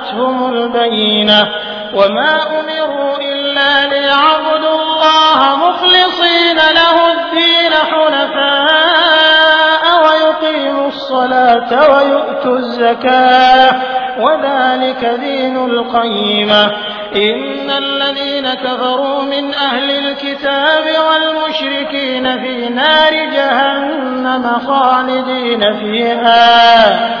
جاءتهم البينة وما أمروا إلا ليعبدوا الله مخلصين له الدين حنفاء ويقيموا الصلاة ويؤتوا الزكاة وذلك دين القيمة إن الذين كفروا من أهل الكتاب والمشركين في نار جهنم خالدين فيها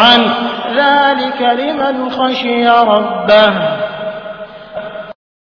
عنه ذلك لمن خشي ربه.